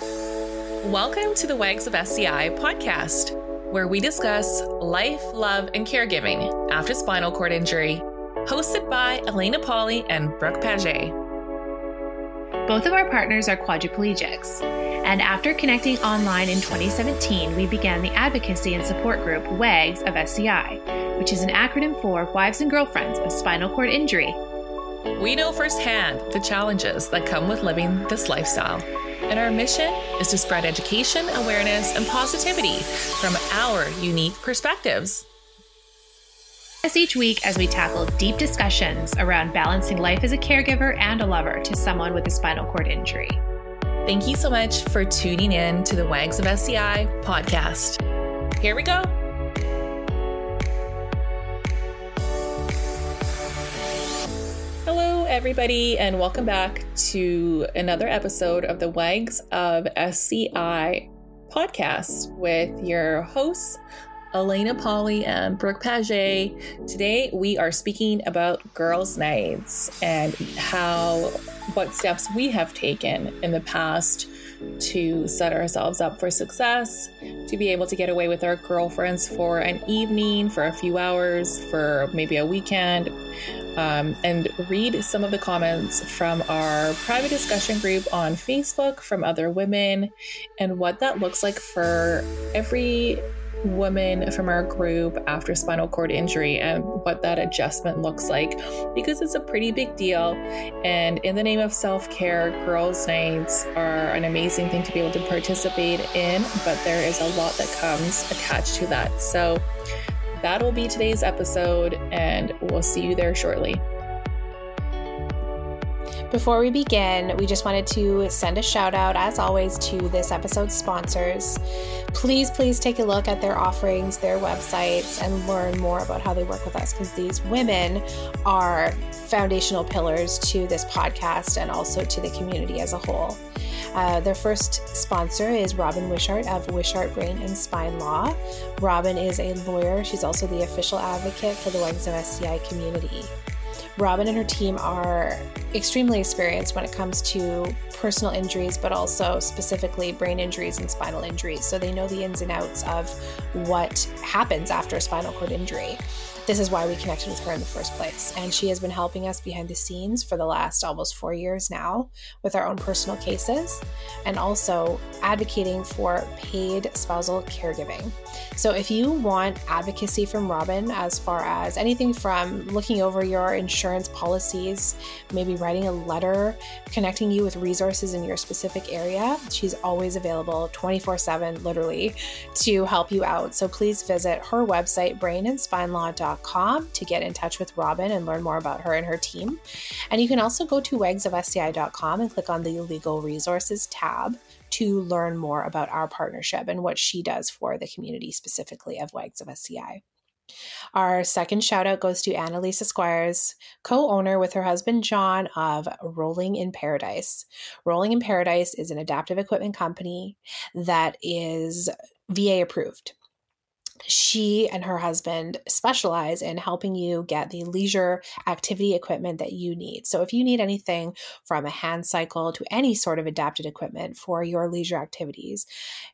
Welcome to the Wags of SCI podcast, where we discuss life, love, and caregiving after spinal cord injury. Hosted by Elena Polly and Brooke Paget. Both of our partners are quadriplegics, and after connecting online in 2017, we began the advocacy and support group WAGS of SCI, which is an acronym for Wives and Girlfriends of Spinal Cord Injury. We know firsthand the challenges that come with living this lifestyle and our mission is to spread education, awareness, and positivity from our unique perspectives. Us each week as we tackle deep discussions around balancing life as a caregiver and a lover to someone with a spinal cord injury. Thank you so much for tuning in to the Wags of SCI podcast. Here we go. Everybody, and welcome back to another episode of the Wags of SCI podcast with your hosts, Elena Polly and Brooke Paget. Today, we are speaking about girls' nights and how what steps we have taken in the past to set ourselves up for success, to be able to get away with our girlfriends for an evening, for a few hours, for maybe a weekend, um, and read some of the comments from our private discussion group on Facebook from other women and what that looks like for every woman from our group after spinal cord injury and what that adjustment looks like because it's a pretty big deal. And in the name of self care, girls' nights are an amazing thing to be able to participate in, but there is a lot that comes attached to that. So, that'll be today's episode, and we'll see you there shortly. Before we begin, we just wanted to send a shout out, as always, to this episode's sponsors. Please, please take a look at their offerings, their websites, and learn more about how they work with us because these women are foundational pillars to this podcast and also to the community as a whole. Uh, their first sponsor is Robin Wishart of Wishart Brain and Spine Law. Robin is a lawyer. She's also the official advocate for the Wags of SCI community. Robin and her team are extremely experienced when it comes to personal injuries, but also specifically brain injuries and spinal injuries. So they know the ins and outs of what happens after a spinal cord injury this is why we connected with her in the first place. And she has been helping us behind the scenes for the last almost four years now with our own personal cases and also advocating for paid spousal caregiving. So if you want advocacy from Robin as far as anything from looking over your insurance policies, maybe writing a letter, connecting you with resources in your specific area, she's always available 24 7, literally, to help you out. So please visit her website, brainandspinelaw.com to get in touch with Robin and learn more about her and her team. And you can also go to wagsofsci.com and click on the legal resources tab to learn more about our partnership and what she does for the community specifically of Wags of SCI. Our second shout out goes to Annalisa Squires, co owner with her husband John of Rolling in Paradise. Rolling in Paradise is an adaptive equipment company that is VA approved she and her husband specialize in helping you get the leisure activity equipment that you need. So, if you need anything from a hand cycle to any sort of adapted equipment for your leisure activities,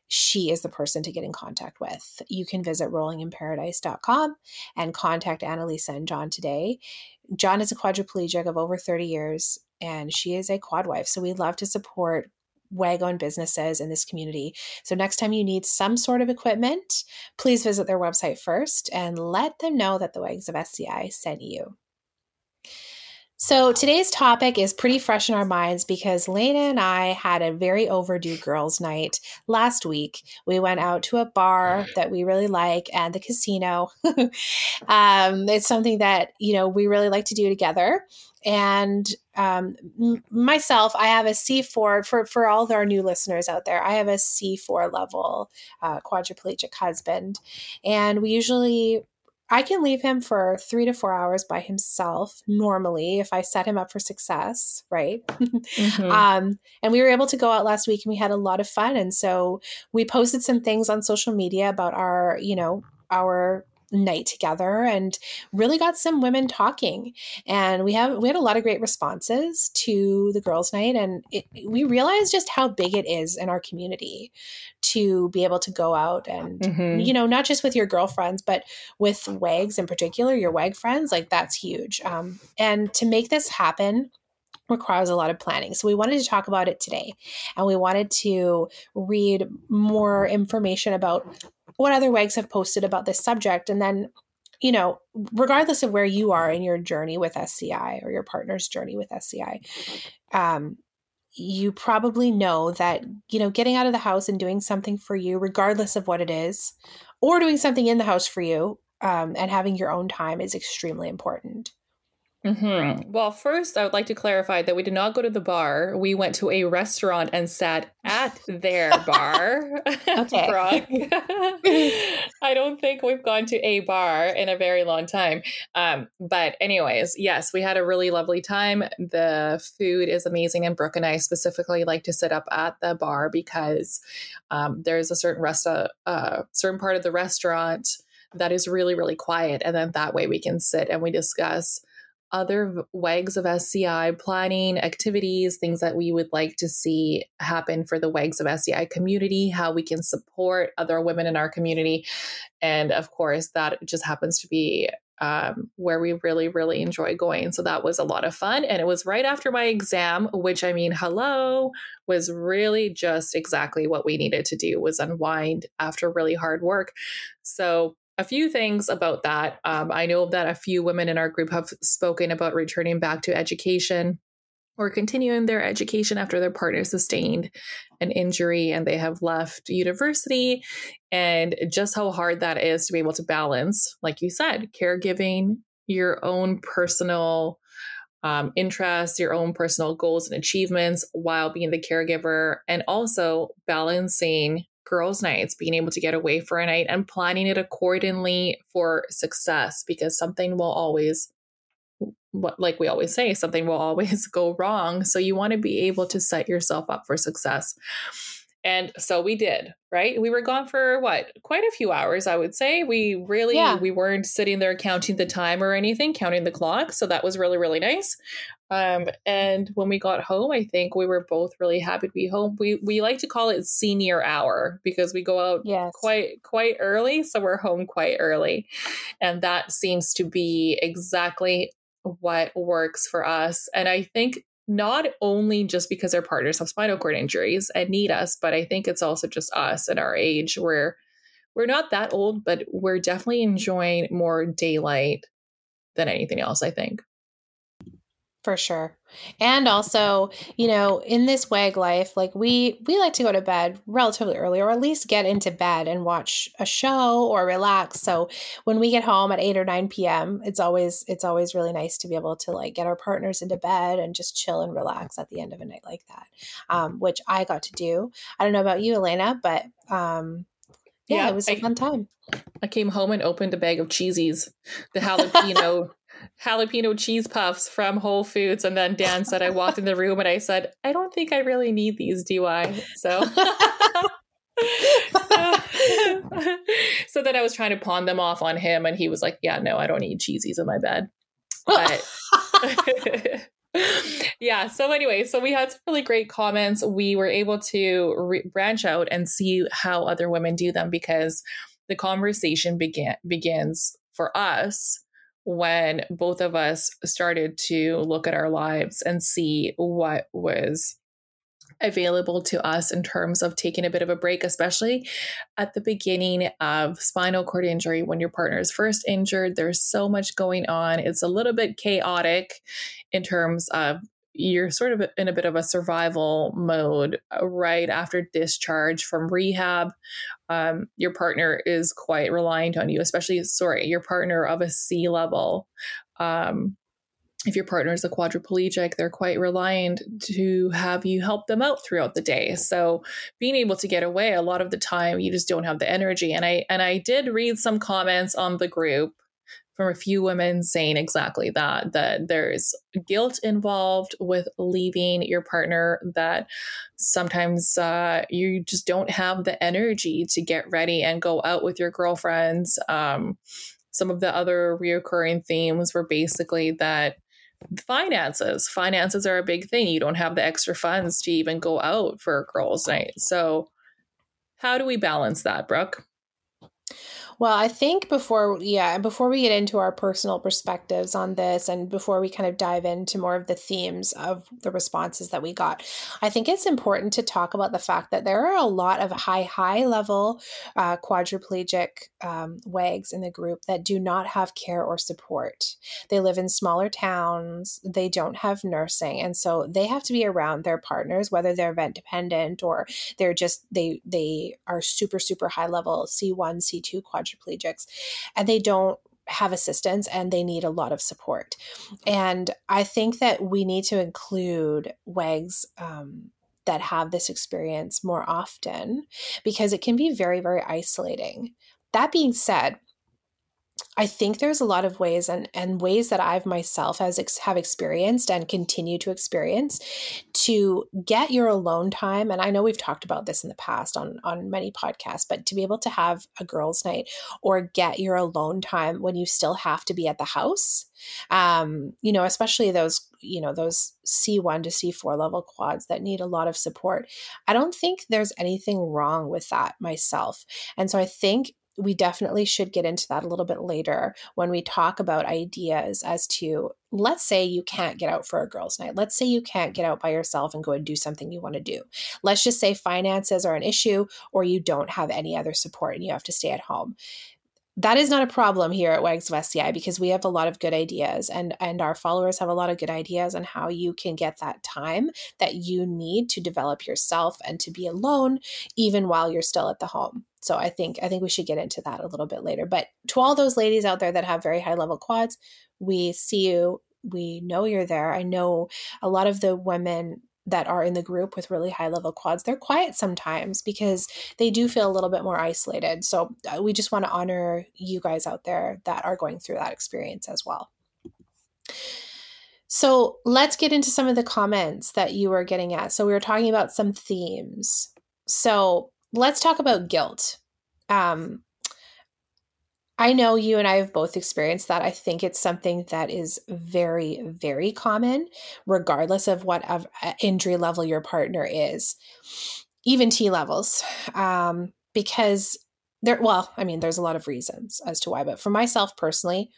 she is the person to get in contact with. You can visit rollinginparadise.com and contact Annalisa and John today. John is a quadriplegic of over 30 years and she is a quad wife. So, we love to support WAG businesses in this community. So, next time you need some sort of equipment, please visit their website first and let them know that the Wags of SCI sent you. So, today's topic is pretty fresh in our minds because Lena and I had a very overdue girls' night last week. We went out to a bar that we really like and the casino. um, it's something that, you know, we really like to do together and um, myself, I have a C4 for for all of our new listeners out there. I have a C4 level uh, quadriplegic husband, and we usually I can leave him for three to four hours by himself normally if I set him up for success, right? Mm-hmm. um, and we were able to go out last week and we had a lot of fun. And so we posted some things on social media about our, you know, our night together and really got some women talking and we have we had a lot of great responses to the girls night and it, we realized just how big it is in our community to be able to go out and mm-hmm. you know not just with your girlfriends but with wags in particular your wag friends like that's huge um, and to make this happen requires a lot of planning. So we wanted to talk about it today and we wanted to read more information about what other wags have posted about this subject and then you know regardless of where you are in your journey with sci or your partner's journey with sci um, you probably know that you know getting out of the house and doing something for you regardless of what it is or doing something in the house for you um, and having your own time is extremely important Mm-hmm. Well, first, I would like to clarify that we did not go to the bar. We went to a restaurant and sat at their bar. Okay. I don't think we've gone to a bar in a very long time. Um, but, anyways, yes, we had a really lovely time. The food is amazing, and Brooke and I specifically like to sit up at the bar because um, there's a certain rest, uh, uh, certain part of the restaurant that is really, really quiet, and then that way we can sit and we discuss other WAGs of SCI planning activities, things that we would like to see happen for the WAGs of SCI community, how we can support other women in our community. And of course, that just happens to be um, where we really, really enjoy going. So that was a lot of fun. And it was right after my exam, which I mean, hello, was really just exactly what we needed to do was unwind after really hard work. So a few things about that. Um, I know that a few women in our group have spoken about returning back to education or continuing their education after their partner sustained an injury and they have left university, and just how hard that is to be able to balance, like you said, caregiving, your own personal um, interests, your own personal goals and achievements while being the caregiver, and also balancing girls' nights, being able to get away for a night and planning it accordingly for success because something will always what like we always say something will always go wrong. So you want to be able to set yourself up for success and so we did, right? We were gone for what? Quite a few hours, I would say. We really yeah. we weren't sitting there counting the time or anything, counting the clock. So that was really really nice. Um, and when we got home, I think we were both really happy to be home. We we like to call it senior hour because we go out yes. quite quite early, so we're home quite early, and that seems to be exactly what works for us. And I think not only just because our partners have spinal cord injuries and need us, but I think it's also just us at our age where we're not that old, but we're definitely enjoying more daylight than anything else, I think. For sure. And also, you know, in this wag life, like we we like to go to bed relatively early or at least get into bed and watch a show or relax. So when we get home at 8 or 9 p.m., it's always it's always really nice to be able to like get our partners into bed and just chill and relax at the end of a night like that. Um, which I got to do. I don't know about you, Elena, but um yeah, yeah, it was a I, fun time. I came home and opened a bag of cheesies, the jalapeno jalapeno cheese puffs from Whole Foods. And then Dan said, I walked in the room and I said, I don't think I really need these, do I? So. so then I was trying to pawn them off on him, and he was like, "Yeah, no, I don't need cheesies in my bed." But yeah. So anyway, so we had some really great comments. We were able to re- branch out and see how other women do them because the conversation began begins for us when both of us started to look at our lives and see what was available to us in terms of taking a bit of a break, especially at the beginning of spinal cord injury when your partner is first injured. There's so much going on. It's a little bit chaotic in terms of you're sort of in a bit of a survival mode uh, right after discharge from rehab. Um, your partner is quite reliant on you, especially, sorry, your partner of a C level. Um, if your partner is a quadriplegic, they're quite reliant to have you help them out throughout the day. So being able to get away a lot of the time, you just don't have the energy. And I and I did read some comments on the group from a few women saying exactly that that there's guilt involved with leaving your partner that sometimes uh, you just don't have the energy to get ready and go out with your girlfriends. Um, some of the other reoccurring themes were basically that finances finances are a big thing. You don't have the extra funds to even go out for a girls night. So how do we balance that brooke well, I think before, yeah, before we get into our personal perspectives on this and before we kind of dive into more of the themes of the responses that we got, I think it's important to talk about the fact that there are a lot of high, high level uh, quadriplegic um, WAGs in the group that do not have care or support. They live in smaller towns, they don't have nursing. And so they have to be around their partners, whether they're vent dependent or they're just, they, they are super, super high level C1, C2 quadriplegic quadriplegics and they don't have assistance and they need a lot of support. And I think that we need to include WAGs um, that have this experience more often because it can be very, very isolating. That being said, I think there's a lot of ways and, and ways that I've myself has ex- have experienced and continue to experience to get your alone time. And I know we've talked about this in the past on, on many podcasts, but to be able to have a girls' night or get your alone time when you still have to be at the house, um, you know, especially those, you know, those C1 to C4 level quads that need a lot of support. I don't think there's anything wrong with that myself. And so I think we definitely should get into that a little bit later when we talk about ideas as to let's say you can't get out for a girls' night. Let's say you can't get out by yourself and go and do something you want to do. Let's just say finances are an issue or you don't have any other support and you have to stay at home that is not a problem here at Wags of SCI because we have a lot of good ideas and and our followers have a lot of good ideas on how you can get that time that you need to develop yourself and to be alone even while you're still at the home. So I think I think we should get into that a little bit later. But to all those ladies out there that have very high level quads, we see you. We know you're there. I know a lot of the women that are in the group with really high level quads, they're quiet sometimes because they do feel a little bit more isolated. So uh, we just want to honor you guys out there that are going through that experience as well. So let's get into some of the comments that you were getting at. So we were talking about some themes. So let's talk about guilt. Um, I know you and I have both experienced that. I think it's something that is very, very common, regardless of what of uh, injury level your partner is, even T levels, um, because there. Well, I mean, there's a lot of reasons as to why, but for myself personally,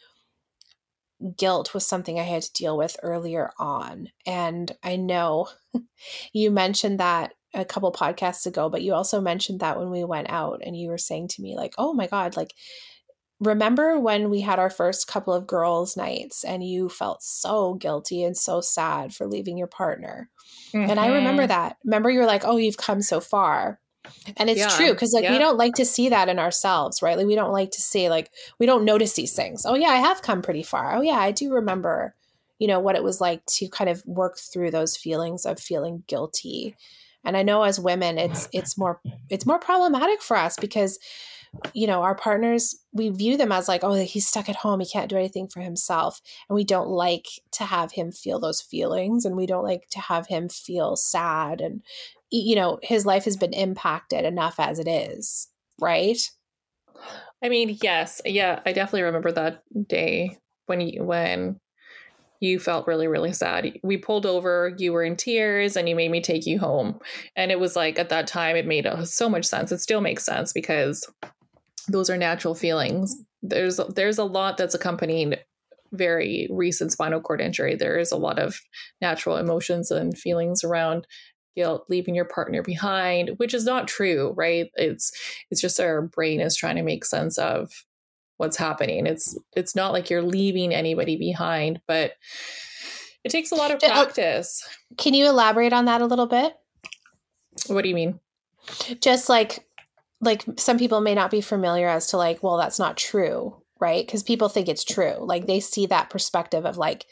guilt was something I had to deal with earlier on, and I know you mentioned that a couple podcasts ago, but you also mentioned that when we went out, and you were saying to me like, "Oh my god, like." Remember when we had our first couple of girls' nights and you felt so guilty and so sad for leaving your partner? Mm-hmm. And I remember mm-hmm. that. Remember, you were like, oh, you've come so far. And it's yeah. true because like yeah. we don't like to see that in ourselves, right? Like we don't like to see like we don't notice these things. Oh yeah, I have come pretty far. Oh yeah, I do remember, you know, what it was like to kind of work through those feelings of feeling guilty. And I know as women it's it's more it's more problematic for us because you know, our partners, we view them as like, oh, he's stuck at home. He can't do anything for himself. And we don't like to have him feel those feelings and we don't like to have him feel sad. And, you know, his life has been impacted enough as it is, right? I mean, yes. Yeah, I definitely remember that day when you, when you felt really really sad we pulled over you were in tears and you made me take you home and it was like at that time it made so much sense it still makes sense because those are natural feelings. There's there's a lot that's accompanied very recent spinal cord injury. There is a lot of natural emotions and feelings around guilt, leaving your partner behind, which is not true, right? It's it's just our brain is trying to make sense of what's happening. It's it's not like you're leaving anybody behind, but it takes a lot of uh, practice. Can you elaborate on that a little bit? What do you mean? Just like like some people may not be familiar as to like well that's not true right? Because people think it's true. Like they see that perspective of like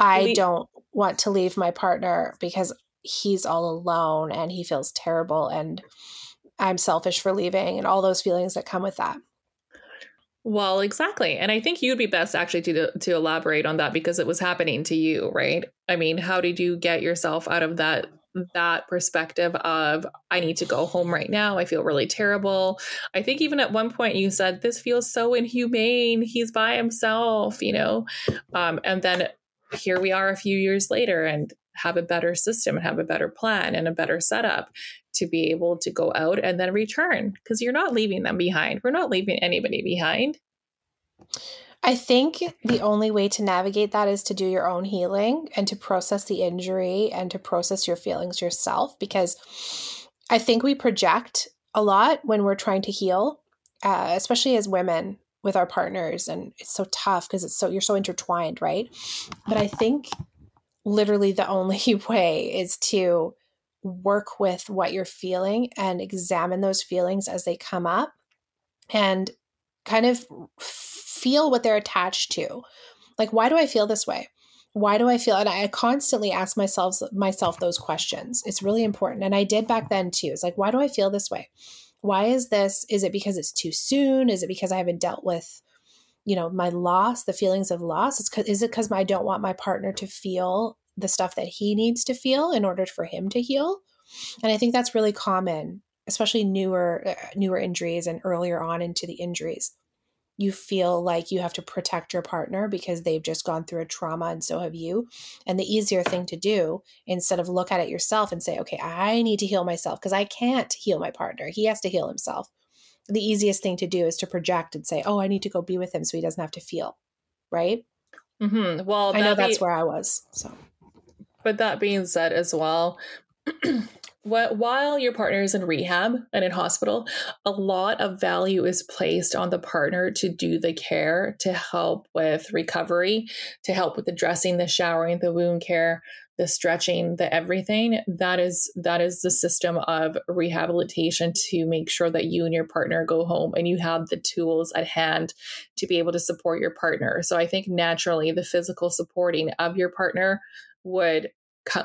i Le- don't want to leave my partner because he's all alone and he feels terrible and i'm selfish for leaving and all those feelings that come with that. Well exactly. And i think you'd be best actually to to elaborate on that because it was happening to you right? I mean how did you get yourself out of that that perspective of I need to go home right now. I feel really terrible. I think even at one point you said this feels so inhumane. He's by himself, you know. Um, and then here we are a few years later and have a better system and have a better plan and a better setup to be able to go out and then return because you're not leaving them behind. We're not leaving anybody behind. I think the only way to navigate that is to do your own healing and to process the injury and to process your feelings yourself because I think we project a lot when we're trying to heal, uh, especially as women with our partners and it's so tough because it's so you're so intertwined, right? But I think literally the only way is to work with what you're feeling and examine those feelings as they come up and kind of feel what they're attached to. Like, why do I feel this way? Why do I feel? And I constantly ask myself myself those questions. It's really important. And I did back then too. It's like, why do I feel this way? Why is this? Is it because it's too soon? Is it because I haven't dealt with, you know, my loss, the feelings of loss? It's is it because I don't want my partner to feel the stuff that he needs to feel in order for him to heal? And I think that's really common, especially newer uh, newer injuries and earlier on into the injuries you feel like you have to protect your partner because they've just gone through a trauma and so have you. And the easier thing to do instead of look at it yourself and say, okay, I need to heal myself because I can't heal my partner. He has to heal himself. The easiest thing to do is to project and say, oh, I need to go be with him so he doesn't have to feel. Right. Mm-hmm. Well, I know that's be- where I was. So, but that being said, as well, while your partner is in rehab and in hospital, a lot of value is placed on the partner to do the care to help with recovery, to help with the dressing, the showering, the wound care, the stretching, the everything. That is that is the system of rehabilitation to make sure that you and your partner go home and you have the tools at hand to be able to support your partner. So I think naturally the physical supporting of your partner would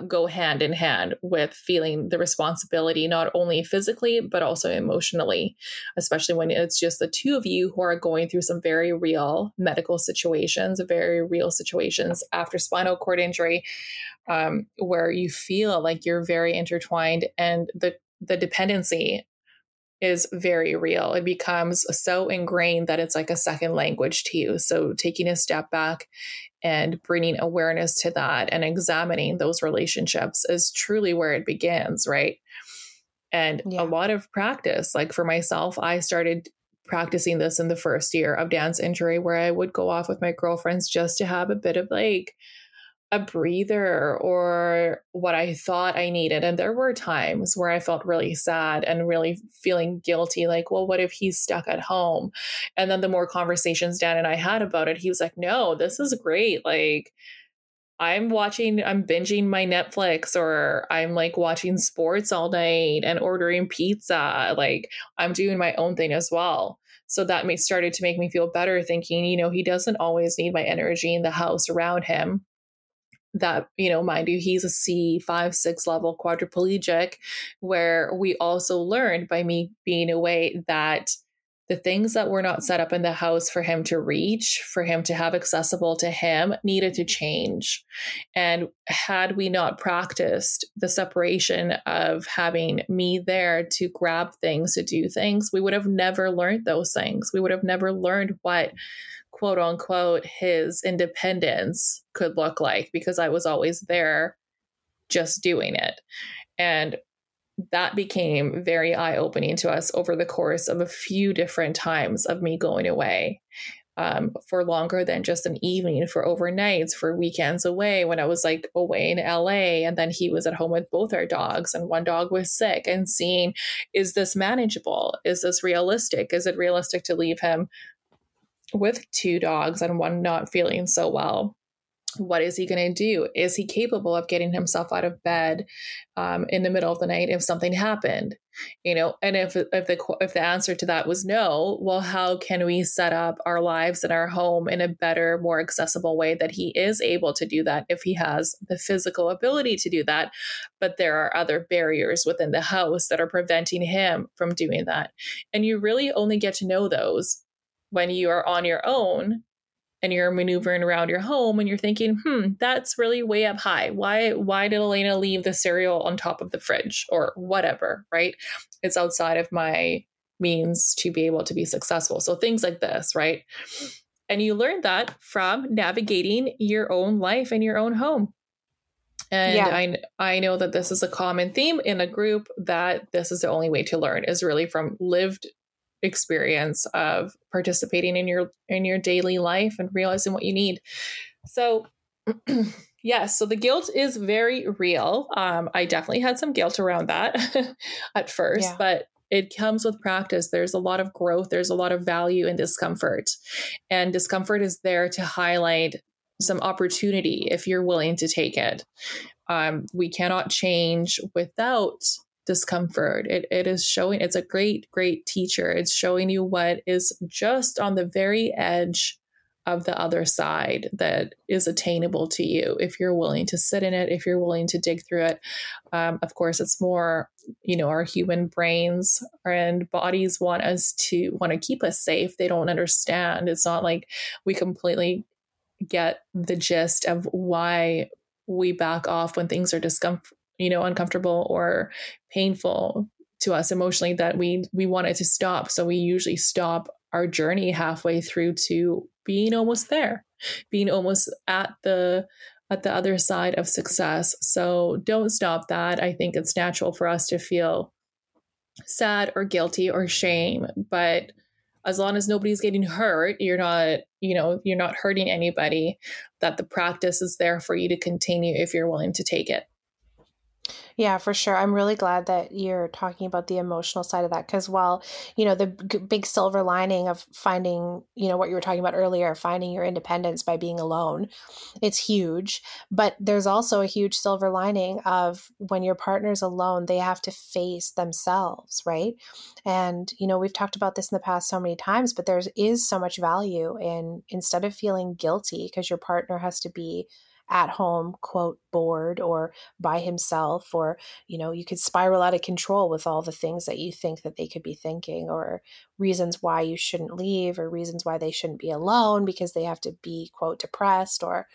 go hand in hand with feeling the responsibility, not only physically, but also emotionally, especially when it's just the two of you who are going through some very real medical situations, very real situations after spinal cord injury, um, where you feel like you're very intertwined and the, the dependency is very real. It becomes so ingrained that it's like a second language to you. So, taking a step back and bringing awareness to that and examining those relationships is truly where it begins, right? And yeah. a lot of practice, like for myself, I started practicing this in the first year of Dan's injury, where I would go off with my girlfriends just to have a bit of like, a breather or what I thought I needed. And there were times where I felt really sad and really feeling guilty like, well, what if he's stuck at home? And then the more conversations Dan and I had about it, he was like, no, this is great. Like, I'm watching, I'm binging my Netflix or I'm like watching sports all night and ordering pizza. Like, I'm doing my own thing as well. So that started to make me feel better, thinking, you know, he doesn't always need my energy in the house around him that you know mind you he's a c5 6 level quadriplegic where we also learned by me being away that the things that were not set up in the house for him to reach for him to have accessible to him needed to change. And had we not practiced the separation of having me there to grab things to do things we would have never learned those things. We would have never learned what quote unquote his independence could look like because I was always there just doing it. And that became very eye opening to us over the course of a few different times of me going away um, for longer than just an evening, for overnights, for weekends away when I was like away in LA. And then he was at home with both our dogs, and one dog was sick, and seeing is this manageable? Is this realistic? Is it realistic to leave him with two dogs and one not feeling so well what is he going to do? Is he capable of getting himself out of bed um, in the middle of the night if something happened? You know, and if if the if the answer to that was no, well, how can we set up our lives and our home in a better, more accessible way that he is able to do that if he has the physical ability to do that, but there are other barriers within the house that are preventing him from doing that, and you really only get to know those when you are on your own and you're maneuvering around your home and you're thinking, hmm, that's really way up high. Why why did Elena leave the cereal on top of the fridge or whatever, right? It's outside of my means to be able to be successful. So things like this, right? And you learn that from navigating your own life and your own home. And yeah. I I know that this is a common theme in a group that this is the only way to learn is really from lived experience of participating in your in your daily life and realizing what you need. So yes, so the guilt is very real. Um, I definitely had some guilt around that at first, yeah. but it comes with practice. There's a lot of growth, there's a lot of value in discomfort. And discomfort is there to highlight some opportunity if you're willing to take it. Um, we cannot change without discomfort. It, it is showing, it's a great, great teacher. It's showing you what is just on the very edge of the other side that is attainable to you if you're willing to sit in it, if you're willing to dig through it. Um, of course, it's more, you know, our human brains and bodies want us to want to keep us safe. They don't understand. It's not like we completely get the gist of why we back off when things are discomfort you know uncomfortable or painful to us emotionally that we we want it to stop. So we usually stop our journey halfway through to being almost there being almost at the at the other side of success. So don't stop that. I think it's natural for us to feel sad or guilty or shame but as long as nobody's getting hurt you're not you know you're not hurting anybody that the practice is there for you to continue if you're willing to take it yeah, for sure. I'm really glad that you're talking about the emotional side of that because while, you know, the g- big silver lining of finding, you know, what you were talking about earlier, finding your independence by being alone, it's huge. But there's also a huge silver lining of when your partner's alone, they have to face themselves, right? And, you know, we've talked about this in the past so many times, but there is so much value in instead of feeling guilty because your partner has to be at home quote bored or by himself or you know you could spiral out of control with all the things that you think that they could be thinking or reasons why you shouldn't leave or reasons why they shouldn't be alone because they have to be quote depressed or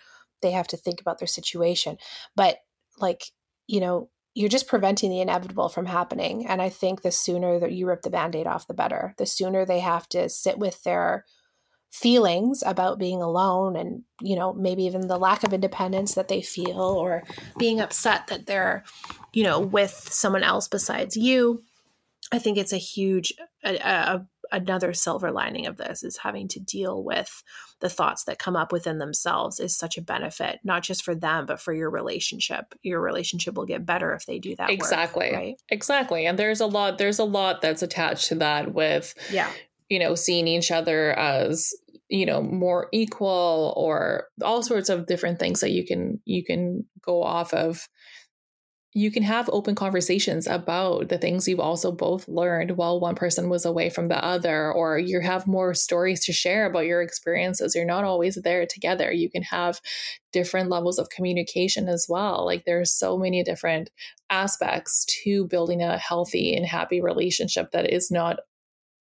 they have to think about their situation. But like you know you're just preventing the inevitable from happening and i think the sooner that you rip the band-aid off the better. The sooner they have to sit with their feelings about being alone and you know maybe even the lack of independence that they feel or being upset that they're you know with someone else besides you i think it's a huge a, a, another silver lining of this is having to deal with the thoughts that come up within themselves is such a benefit not just for them but for your relationship. Your relationship will get better if they do that exactly. work, right? Exactly. And there's a lot there's a lot that's attached to that with yeah you know, seeing each other as you know more equal or all sorts of different things that you can you can go off of. You can have open conversations about the things you've also both learned while one person was away from the other or you have more stories to share about your experiences. You're not always there together. You can have different levels of communication as well. Like there's so many different aspects to building a healthy and happy relationship that is not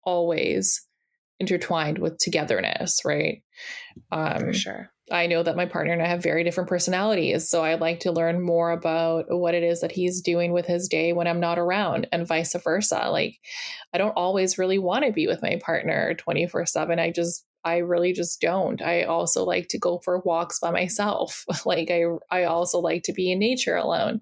always intertwined with togetherness, right? Um, For sure. I know that my partner and I have very different personalities. So I'd like to learn more about what it is that he's doing with his day when I'm not around and vice versa. Like, I don't always really want to be with my partner 24 7. I just I really just don't. I also like to go for walks by myself. like I, I also like to be in nature alone.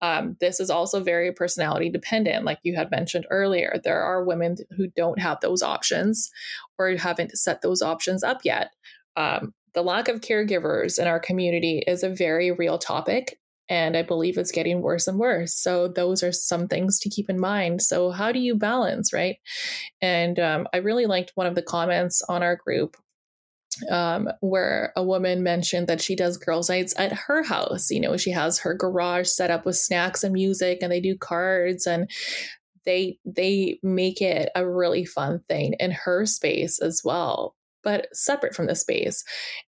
Um, this is also very personality dependent. Like you had mentioned earlier, there are women who don't have those options or haven't set those options up yet. Um, the lack of caregivers in our community is a very real topic and I believe it's getting worse and worse. So those are some things to keep in mind. So how do you balance, right? And um, I really liked one of the comments on our group um, where a woman mentioned that she does girls' nights at her house. You know, she has her garage set up with snacks and music, and they do cards and they they make it a really fun thing in her space as well but separate from the space.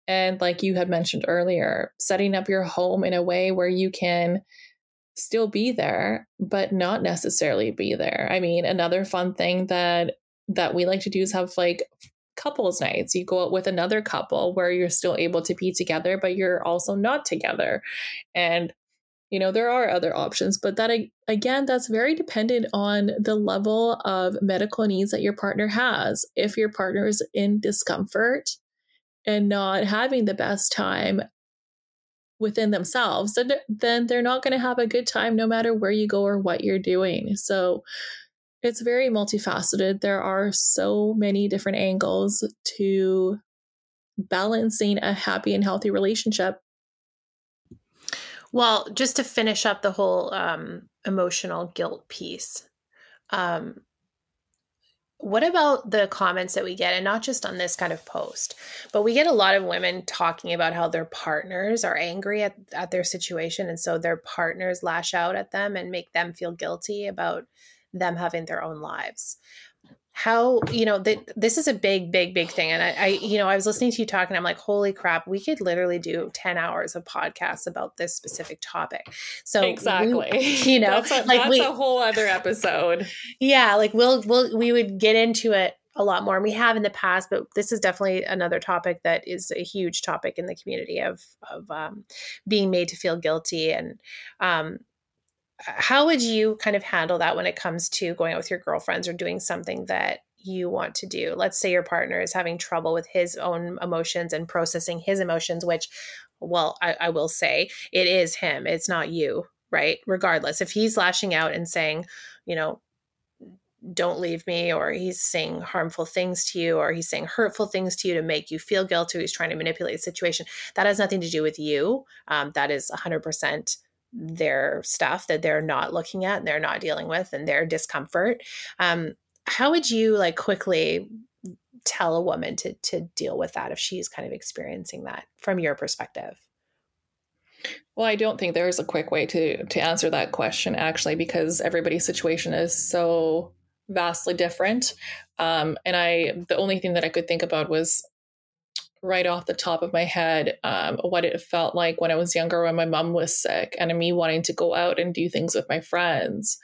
And like you had mentioned earlier, setting up your home in a way where you can still be there, but not necessarily be there. I mean, another fun thing that that we like to do is have like couples nights. You go out with another couple where you're still able to be together, but you're also not together. And you know, there are other options, but that again, that's very dependent on the level of medical needs that your partner has. If your partner is in discomfort and not having the best time within themselves, then, then they're not going to have a good time no matter where you go or what you're doing. So it's very multifaceted. There are so many different angles to balancing a happy and healthy relationship well, just to finish up the whole um, emotional guilt piece, um, what about the comments that we get, and not just on this kind of post, but we get a lot of women talking about how their partners are angry at, at their situation. And so their partners lash out at them and make them feel guilty about them having their own lives how you know that this is a big big big thing. And I, I, you know i was listening to you talk and i'm like holy crap we could literally do 10 hours of podcasts about this specific topic. So exactly. we, you know that's, a, like that's we, a whole other episode. Yeah like we'll we'll we would get into it a lot more. And we have in the past but this is definitely another topic that is a huge topic in the community of of um, being made to feel guilty and um, how would you kind of handle that when it comes to going out with your girlfriends or doing something that you want to do? Let's say your partner is having trouble with his own emotions and processing his emotions, which, well, I, I will say it is him, it's not you, right? Regardless, if he's lashing out and saying, you know, don't leave me, or he's saying harmful things to you, or he's saying hurtful things to you to make you feel guilty, he's trying to manipulate the situation. That has nothing to do with you. Um, that is 100% their stuff that they're not looking at and they're not dealing with and their discomfort um, how would you like quickly tell a woman to to deal with that if she's kind of experiencing that from your perspective well, I don't think there is a quick way to to answer that question actually, because everybody's situation is so vastly different. Um, and I, the only thing that I could think about was right off the top of my head um, what it felt like when I was younger when my mom was sick and me wanting to go out and do things with my friends.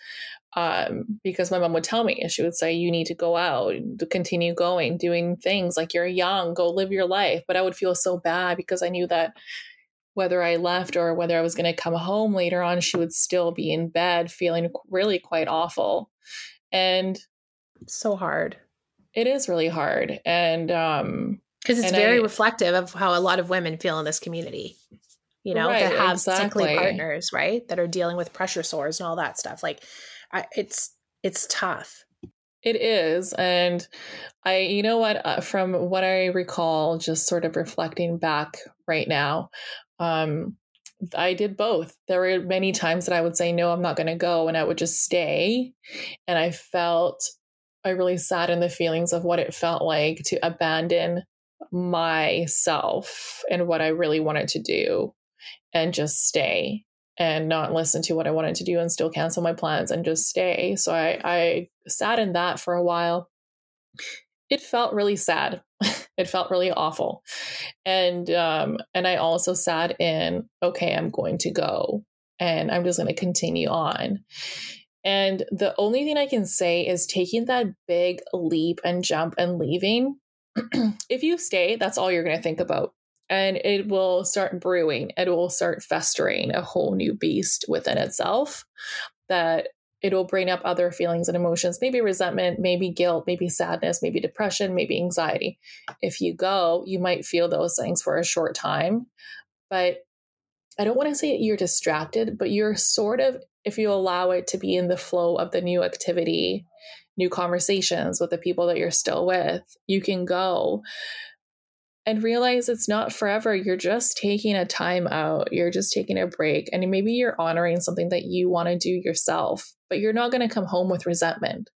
Um, because my mom would tell me, she would say, You need to go out, to continue going, doing things like you're young, go live your life. But I would feel so bad because I knew that whether I left or whether I was going to come home later on, she would still be in bed feeling really quite awful. And so hard. It is really hard. And um, because it's and very I, reflective of how a lot of women feel in this community you know right, that have exactly. sickly partners right that are dealing with pressure sores and all that stuff like I, it's it's tough it is and i you know what uh, from what i recall just sort of reflecting back right now um I did both. There were many times that I would say, no, I'm not going to go. And I would just stay. And I felt, I really sat in the feelings of what it felt like to abandon myself and what I really wanted to do and just stay and not listen to what I wanted to do and still cancel my plans and just stay. So I, I sat in that for a while. It felt really sad. it felt really awful. And um and I also sat in, okay, I'm going to go and I'm just going to continue on. And the only thing I can say is taking that big leap and jump and leaving if you stay, that's all you're going to think about. And it will start brewing, it will start festering a whole new beast within itself that it will bring up other feelings and emotions, maybe resentment, maybe guilt, maybe sadness, maybe depression, maybe anxiety. If you go, you might feel those things for a short time. But I don't want to say you're distracted, but you're sort of, if you allow it to be in the flow of the new activity, new conversations with the people that you're still with. You can go and realize it's not forever. You're just taking a time out, you're just taking a break, and maybe you're honoring something that you want to do yourself, but you're not going to come home with resentment.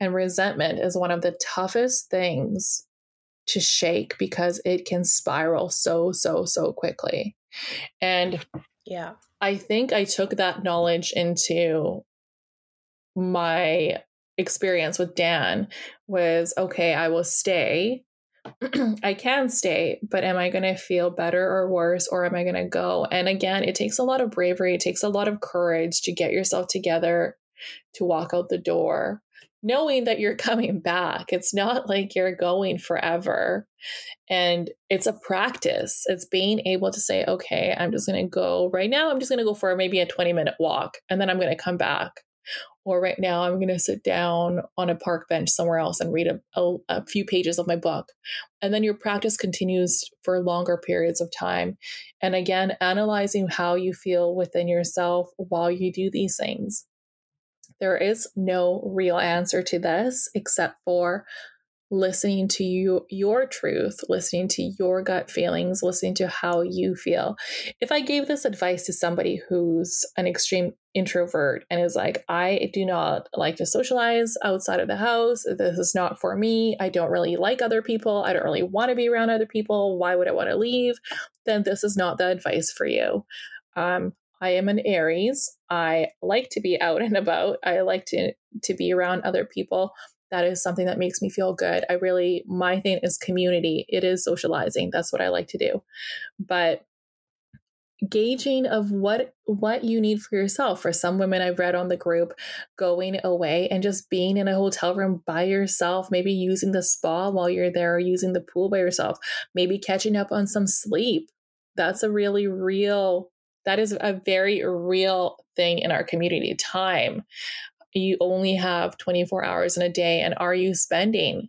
And resentment is one of the toughest things to shake because it can spiral so, so, so quickly. And yeah, I think I took that knowledge into my experience with Dan was okay, I will stay. I can stay, but am I going to feel better or worse, or am I going to go? And again, it takes a lot of bravery, it takes a lot of courage to get yourself together, to walk out the door. knowing that you're coming back. It's not like you're going forever. And it's a practice. It's being able to say, okay, I'm just going to go right now. I'm just going to go for maybe a 20 minute walk and then I'm going to come back. Or right now, I'm going to sit down on a park bench somewhere else and read a, a, a few pages of my book. And then your practice continues for longer periods of time. And again, analyzing how you feel within yourself while you do these things. There is no real answer to this except for listening to you your truth listening to your gut feelings listening to how you feel if i gave this advice to somebody who's an extreme introvert and is like i do not like to socialize outside of the house this is not for me i don't really like other people i don't really want to be around other people why would i want to leave then this is not the advice for you um, I am an Aries. I like to be out and about. I like to to be around other people. That is something that makes me feel good. I really my thing is community. It is socializing. That's what I like to do. But gauging of what what you need for yourself for some women i've read on the group going away and just being in a hotel room by yourself maybe using the spa while you're there using the pool by yourself maybe catching up on some sleep that's a really real that is a very real thing in our community. Time. You only have 24 hours in a day. And are you spending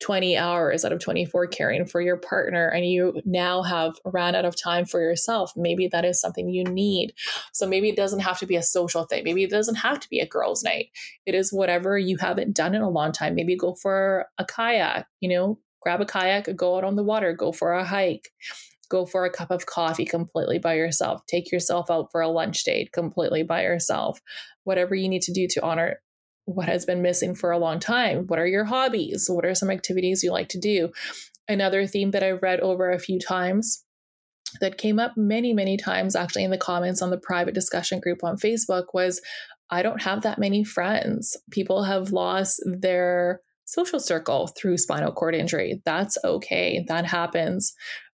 20 hours out of 24 caring for your partner and you now have ran out of time for yourself maybe that is something you need. So maybe it doesn't have to be a social thing. Maybe it doesn't have to be a girls night. It is whatever you haven't done in a long time. Maybe go for a kayak you know? Grab a kayak go out on the water go for a hike go for a cup of coffee completely by yourself, take yourself out for a lunch date completely by yourself, whatever you need to do to honor what has been missing for a long time. What are your hobbies? What are some activities you like to do? Another theme that I've read over a few times that came up many, many times actually in the comments on the private discussion group on Facebook was I don't have that many friends. People have lost their social circle through spinal cord injury. That's okay. That happens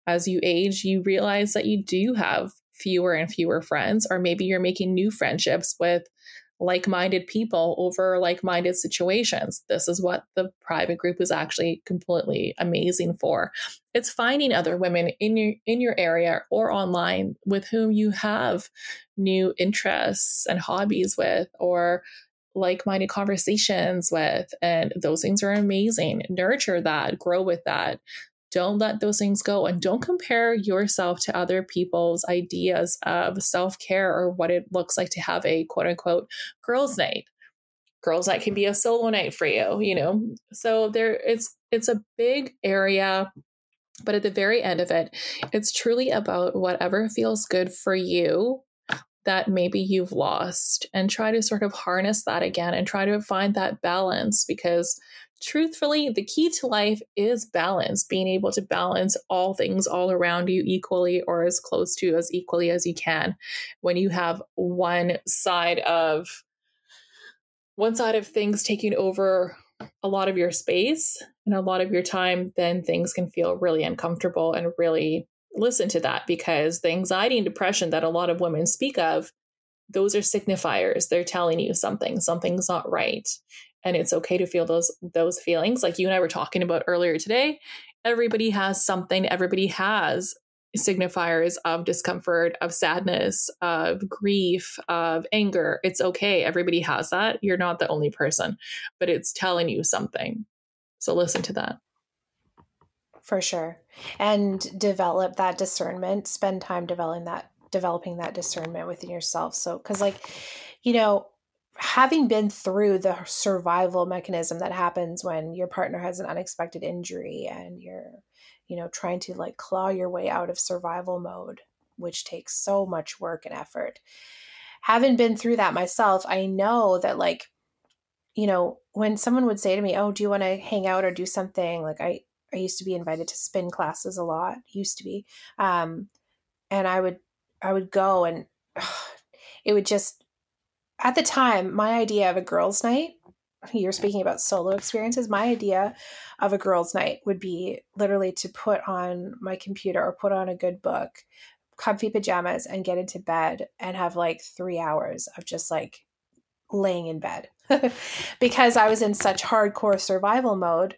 as you age, you realize that you do have fewer and fewer friends, or maybe you're making new friendships with like minded people over like minded situations. This is what the private group is actually completely amazing for. It's finding other women in your in your area or online with whom you have new interests and hobbies with or like-minded conversations with and those things are amazing nurture that grow with that don't let those things go and don't compare yourself to other people's ideas of self care or what it looks like to have a quote unquote girls' night. Girls' night can be a solo night for you, you know? So there it's it's a big area, but at the very end of it, it's truly about whatever feels good for you that maybe you've lost and try to sort of harness that again and try to find that balance because truthfully, the key to life is balance, being able to balance all things all around you equally or as close to as equally as you can. When you have one side of one side of things taking over a lot of your space and a lot of your time, then things can feel really uncomfortable and really listen to that because the anxiety and depression that a lot of women speak of those are signifiers. They're telling you something. Something's not right and it's okay to feel those those feelings like you and I were talking about earlier today everybody has something everybody has signifiers of discomfort of sadness of grief of anger. It's okay. Everybody has that. You're not the only person but it's telling you something. So listen to that. For sure. And develop that discernment. Spend time developing that developing that discernment within yourself. So because like you know having been through the survival mechanism that happens when your partner has an unexpected injury and you're you know trying to like claw your way out of survival mode which takes so much work and effort. Having been through that myself i know that like you know when someone would say to me oh do you want to hang out or do something? Like i i used to be invited to spin classes a lot used to be um and i would i would go and it would just at the time, my idea of a girls' night, you're speaking about solo experiences, my idea of a girls' night would be literally to put on my computer or put on a good book, comfy pajamas, and get into bed and have like three hours of just like laying in bed because I was in such hardcore survival mode.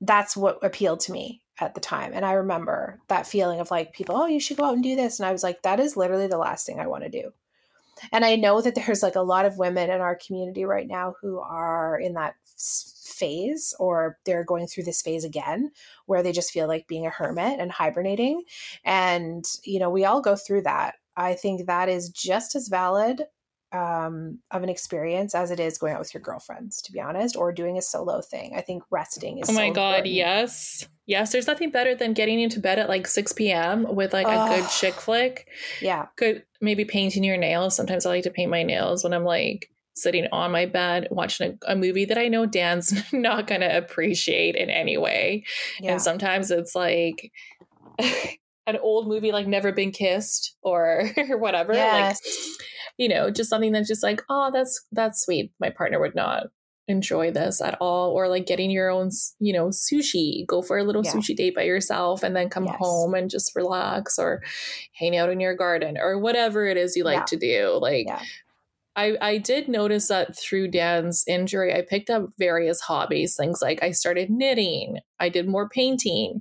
That's what appealed to me at the time. And I remember that feeling of like people, oh, you should go out and do this. And I was like, that is literally the last thing I want to do. And I know that there's like a lot of women in our community right now who are in that phase or they're going through this phase again where they just feel like being a hermit and hibernating. And, you know, we all go through that. I think that is just as valid um, of an experience as it is going out with your girlfriends, to be honest, or doing a solo thing. I think resting is. Oh my so god, important. yes, yes. There's nothing better than getting into bed at like 6 p.m. with like a good chick flick. Yeah, Good, maybe painting your nails. Sometimes I like to paint my nails when I'm like sitting on my bed watching a, a movie that I know Dan's not going to appreciate in any way. yeah, And sometimes it's like. an old movie like Never Been Kissed or whatever. Like yes, you know, just something that's just like, oh, that's that's sweet. My partner would not enjoy this at all. Or like getting your own, you know, sushi. Go for a little Yeah. sushi date by yourself and then come Yes. home and just relax or hang out in your garden or whatever it is you like Yeah. to do. Like Yeah. I, I did notice that through Dan's injury, I picked up various hobbies. Things like I started knitting, I did more painting.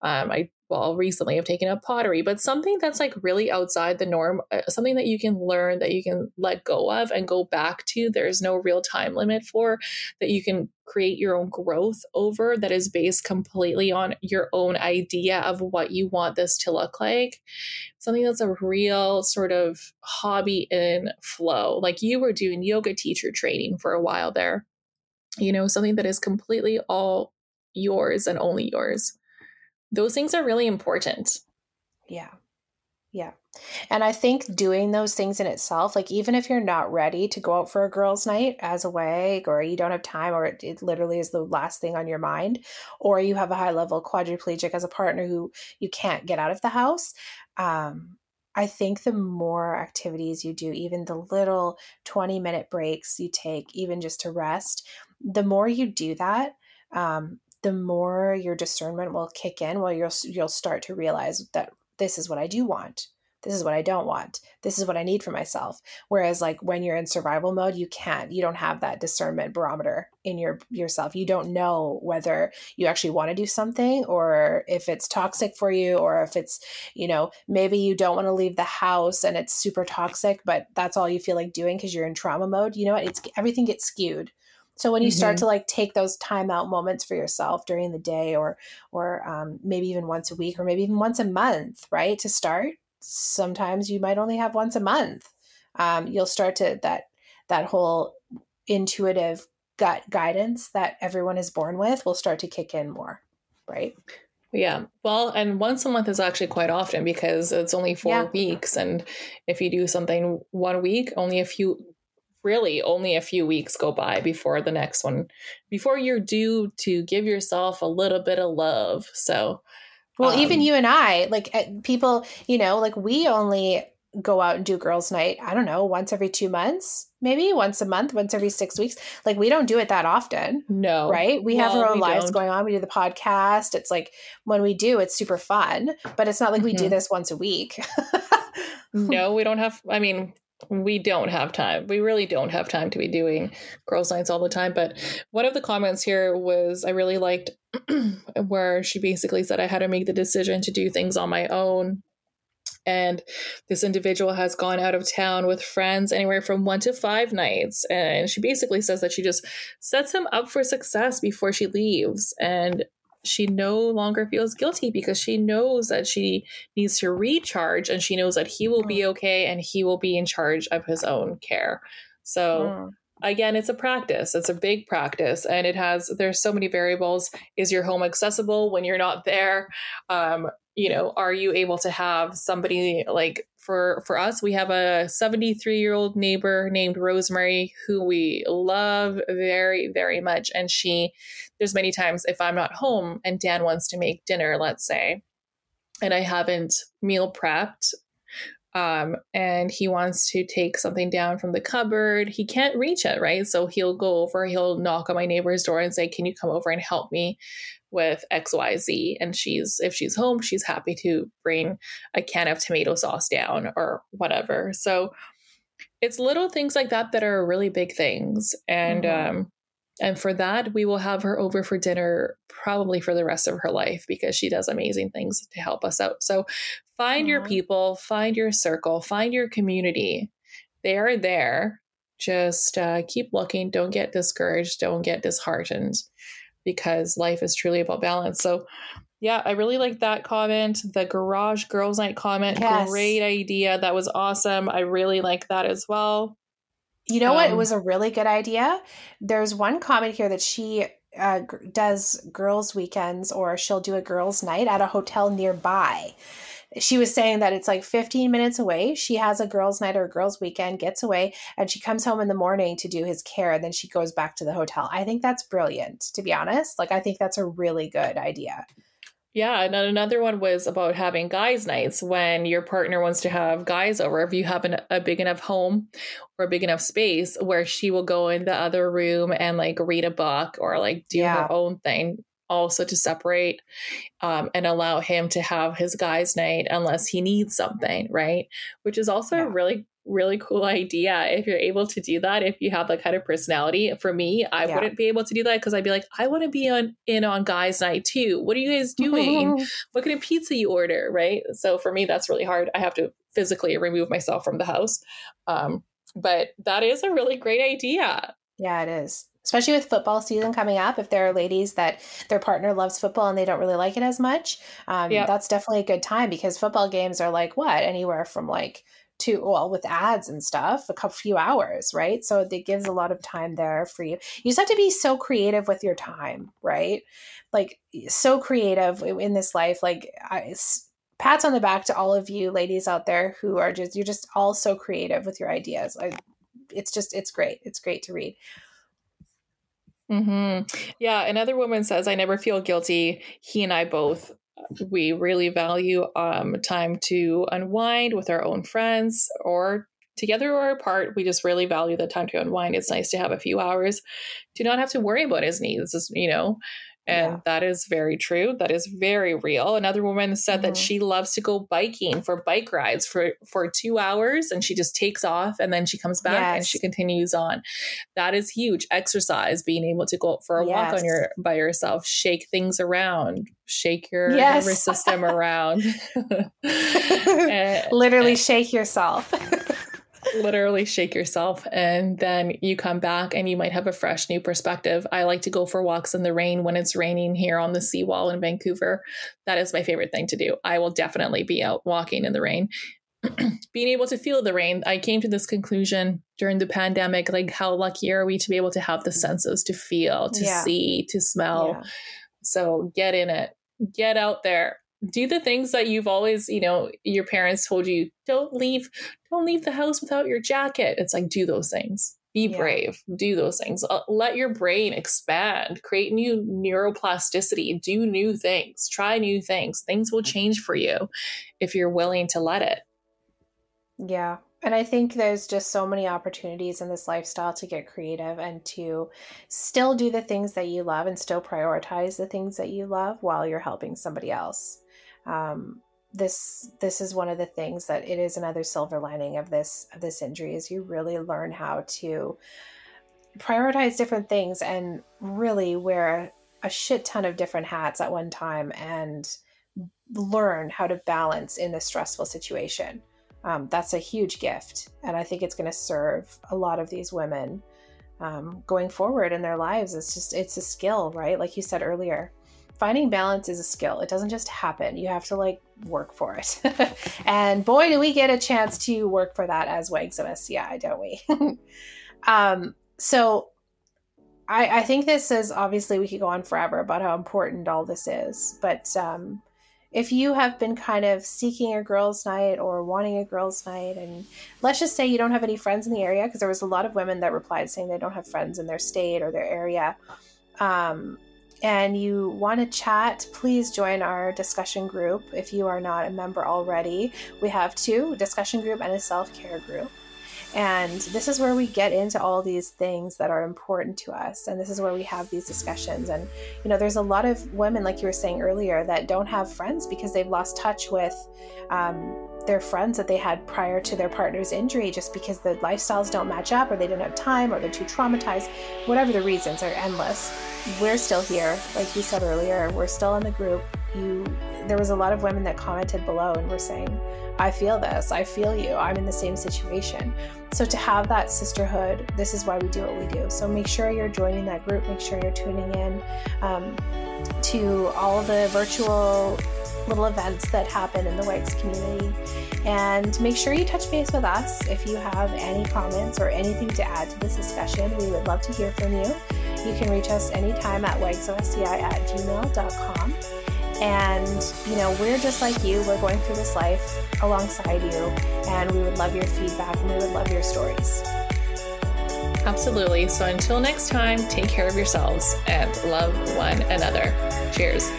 Um, I well recently I've taken up pottery, but something that's like really outside the norm, uh, something that you can learn, that you can let go of and go back to. There's no real time limit for that you can create your own growth over that is based completely on your own idea of what you want this to look like something that's a real sort of hobby in flow. Like you were doing yoga teacher training for a while there, you know, something that is completely all yours and only yours. Those things are really important. Yeah. Yeah. And I think doing those things in itself, like even if you're not ready to go out for a girls' night as a wag, or you don't have time, or it, it literally is the last thing on your mind, or you have a high level quadriplegic as a partner who you can't get out of the house, um, I think the more activities you do, even the little 20 minute breaks you take, even just to rest, the more you do that, um, the more your discernment will kick in. Well, you'll you'll start to realize that this is what I do want. This is what I don't want. This is what I need for myself. Whereas like when you're in survival mode, you can't. You don't have that discernment barometer in your yourself. You don't know whether you actually want to do something or if it's toxic for you or if it's, you know, maybe you don't want to leave the house and it's super toxic, but that's all you feel like doing because you're in trauma mode. You know what? It's everything gets skewed. So when you start Mhm. to like take those timeout moments for yourself during the day, or or um, maybe even once a week, or maybe even once a month, right? To start, sometimes you might only have once a month. Um, you'll start to that that whole intuitive gut guidance that everyone is born with will start to kick in more, right? Yeah. Well, and once a month is actually quite often because it's only four Yeah. weeks. And if you do something one week, only a few, really only a few weeks go by before the next one, before you're due to give yourself a little bit of love. So, Well, even Um, you and I, like uh, people, you know, like we only go out and do girls' night, I don't know, once every two months, maybe once a month, once every six weeks. Like we don't do it that often. no. right? We have our own lives don't. going on. We do the podcast. It's like when we do, it's super fun, but it's not like we do Mhm. this once a week. no, we don't have, I mean, we don't have time. We really don't have time to be doing girls' nights all the time. But one of the comments here was I really liked where she basically said I had to make the decision to do things on my own. And this individual has gone out of town with friends anywhere from one to five nights. And she basically says that she just sets him up for success before she leaves. And she no longer feels guilty because she knows that she needs to recharge and she knows that he will be okay and he will be in charge of his own care. So Mm. again, it's a practice. It's a big practice and it has there's so many variables. Is your home accessible when you're not there? Um, you know, are you able to have somebody like for for us, we have a 73 year old neighbor named Rosemary who we love very, very much. And she, there's many times if I'm not home and Dan wants to make dinner, let's say, and I haven't meal prepped, um, and he wants to take something down from the cupboard, he can't reach it, right? So he'll go over, he'll knock on my neighbor's door and say, Can you come over and help me with XYZ? And she's, if she's home, she's happy to bring a can of tomato sauce down or whatever. So it's little things like that that are really big things. And Mhm. um and for that, we will have her over for dinner probably for the rest of her life because she does amazing things to help us out. So find your people, find your circle, find your community. They are there. Just uh, keep looking. Don't get discouraged. Don't get disheartened because life is truly about balance. So, yeah, I really like that comment. The Garage Girls Night comment. Yes. Great idea. That was awesome. I really like that as well. You know what? It Um, was a really good idea. There's one comment here that she uh, does girls' weekends or she'll do a girls' night at a hotel nearby. She was saying that it's like 15 minutes away. She has a girls' night or a girls' weekend, gets away, and she comes home in the morning to do his care. And then she goes back to the hotel. I think that's brilliant, to be honest. Like, I think that's a really good idea. Yeah, and then another one was about having guys' nights when your partner wants to have guys over. If you have an, a big enough home or a big enough space where she will go in the other room and like read a book or like do Yeah. her own thing, also to separate um, and allow him to have his guys' night unless he needs something, right? Which is also Yeah. a really really cool idea if you're able to do that if you have that kind of personality for me i Yeah. wouldn't be able to do that because i'd be like i want to be on in on guys night too what are you guys doing what kind of pizza you order right so for me that's really hard i have to physically remove myself from the house um, but that is a really great idea Yeah, it is. Especially with football season coming up, if there are ladies that their partner loves football and they don't really like it as much, um, Yeah. that's definitely a good time because football games are like what anywhere from like two, well, with ads and stuff, a couple few hours, right? So it gives a lot of time there for you. You just have to be so creative with your time, right? Like so creative in this life. Like I, pats on the back to all of you ladies out there who are just you're just all so creative with your ideas. I, it's just it's great. It's great to read. Hmm Yeah, another woman says, I never feel guilty. He and I both, we really value um, time to unwind with our own friends or together or apart. We just really value the time to unwind. It's nice to have a few hours to not have to worry about his needs, you know. And Yeah. that is very true. That is very real. Another woman said that Mhm. she loves to go biking for bike rides for for 2 hours and she just takes off and then she comes back and she continues on. That is huge. Exercise, being able to go for a walk on your by yourself, shake things around, shake your Yes. nervous system around. And- Literally shake yourself. Literally shake yourself and then you come back and you might have a fresh new perspective. I like to go for walks in the rain when it's raining here on the seawall in Vancouver. That is my favorite thing to do. I will definitely be out walking in the rain. Being able to feel the rain, I came to this conclusion during the pandemic like how lucky are we to be able to have the senses to feel, to Yeah. see, to smell. Yeah. So get in it, get out there, do the things that you've always, you know, your parents told you don't leave, don't leave the house without your jacket. It's like do those things. Be Yeah. brave. Do those things. Uh, let your brain expand. Create new neuroplasticity. Do new things. Try new things. Things will change for you if you're willing to let it. Yeah. And I think there's just so many opportunities in this lifestyle to get creative and to still do the things that you love and still prioritize the things that you love while you're helping somebody else. Um, this this is one of the things that it is another silver lining of this of this injury is you really learn how to prioritize different things and really wear a shit ton of different hats at one time and learn how to balance in a stressful situation. Um, that's a huge gift and i think it's going to serve a lot of these women um, going forward in their lives. It's just it's a skill right? Like you said earlier finding balance is a skill. It doesn't just happen. You have to like work for it. And boy do we get a chance to work for that as wags of sci don't we? Um, so I, I think this is obviously we could go on forever about how important all this is but um, if you have been kind of seeking a girls' night or wanting a girls' night, and let's just say you don't have any friends in the area, because there was a lot of women that replied saying they don't have friends in their state or their area, um, and you want to chat, please join our discussion group. If you are not a member already, we have two discussion group and a self care group. And this is where we get into all these things that are important to us. And this is where we have these discussions. And you know there's a lot of women like you were saying earlier that don't have friends because they've lost touch with um, their friends that they had prior to their partner's injury just because the lifestyles don't match up or they don't have time or they're too traumatized. Whatever the reasons are endless. We're still here. Like you said earlier, we're still in the group. You there was a lot of women that commented below and were saying, I feel this, I feel you, I'm in the same situation. So, to have that sisterhood, this is why we do what we do. So, make sure you're joining that group, make sure you're tuning in um, to all the virtual little events that happen in the WAGs community. And make sure you touch base with us if you have any comments or anything to add to this discussion. We would love to hear from you. You can reach us anytime at wagsofsci at gmail.com. And, you know, we're just like you. We're going through this life alongside you. And we would love your feedback and we would love your stories. Absolutely. So until next time, take care of yourselves and love one another. Cheers.